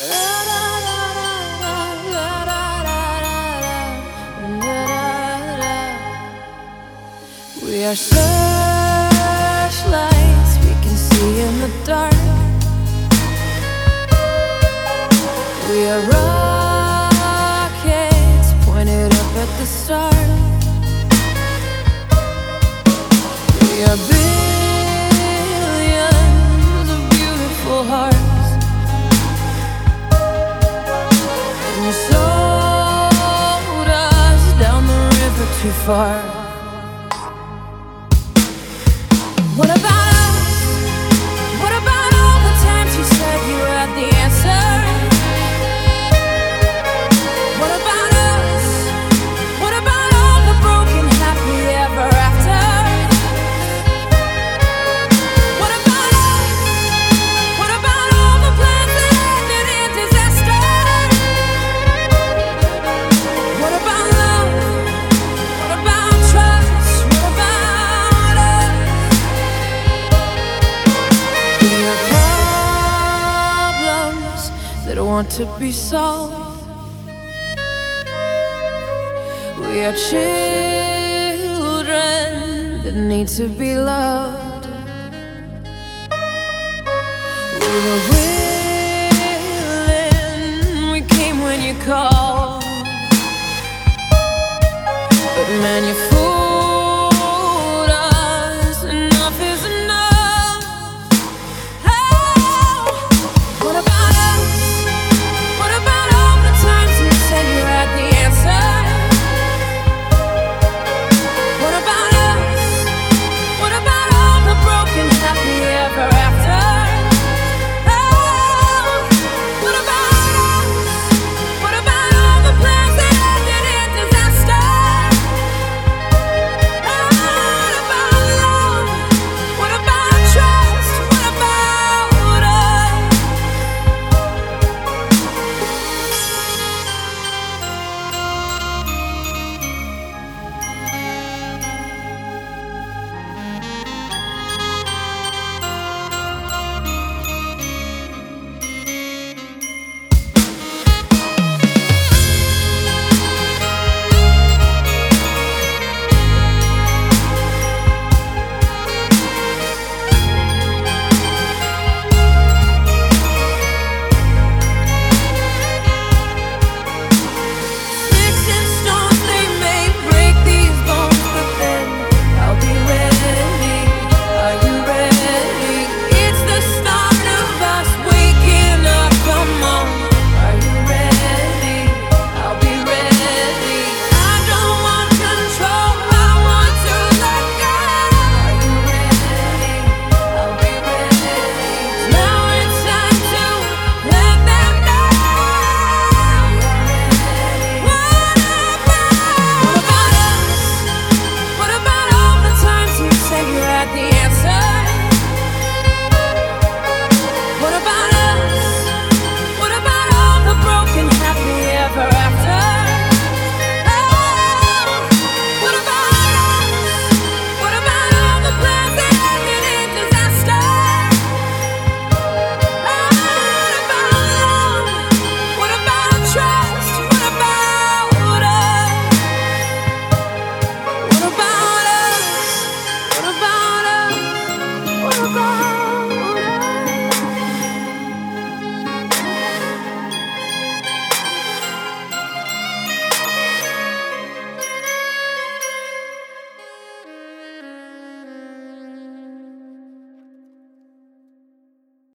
We are searchlights we can see in the dark. We are far. What about want to be solved. We are children that need to be loved. We were willing, we came when you called. But man, you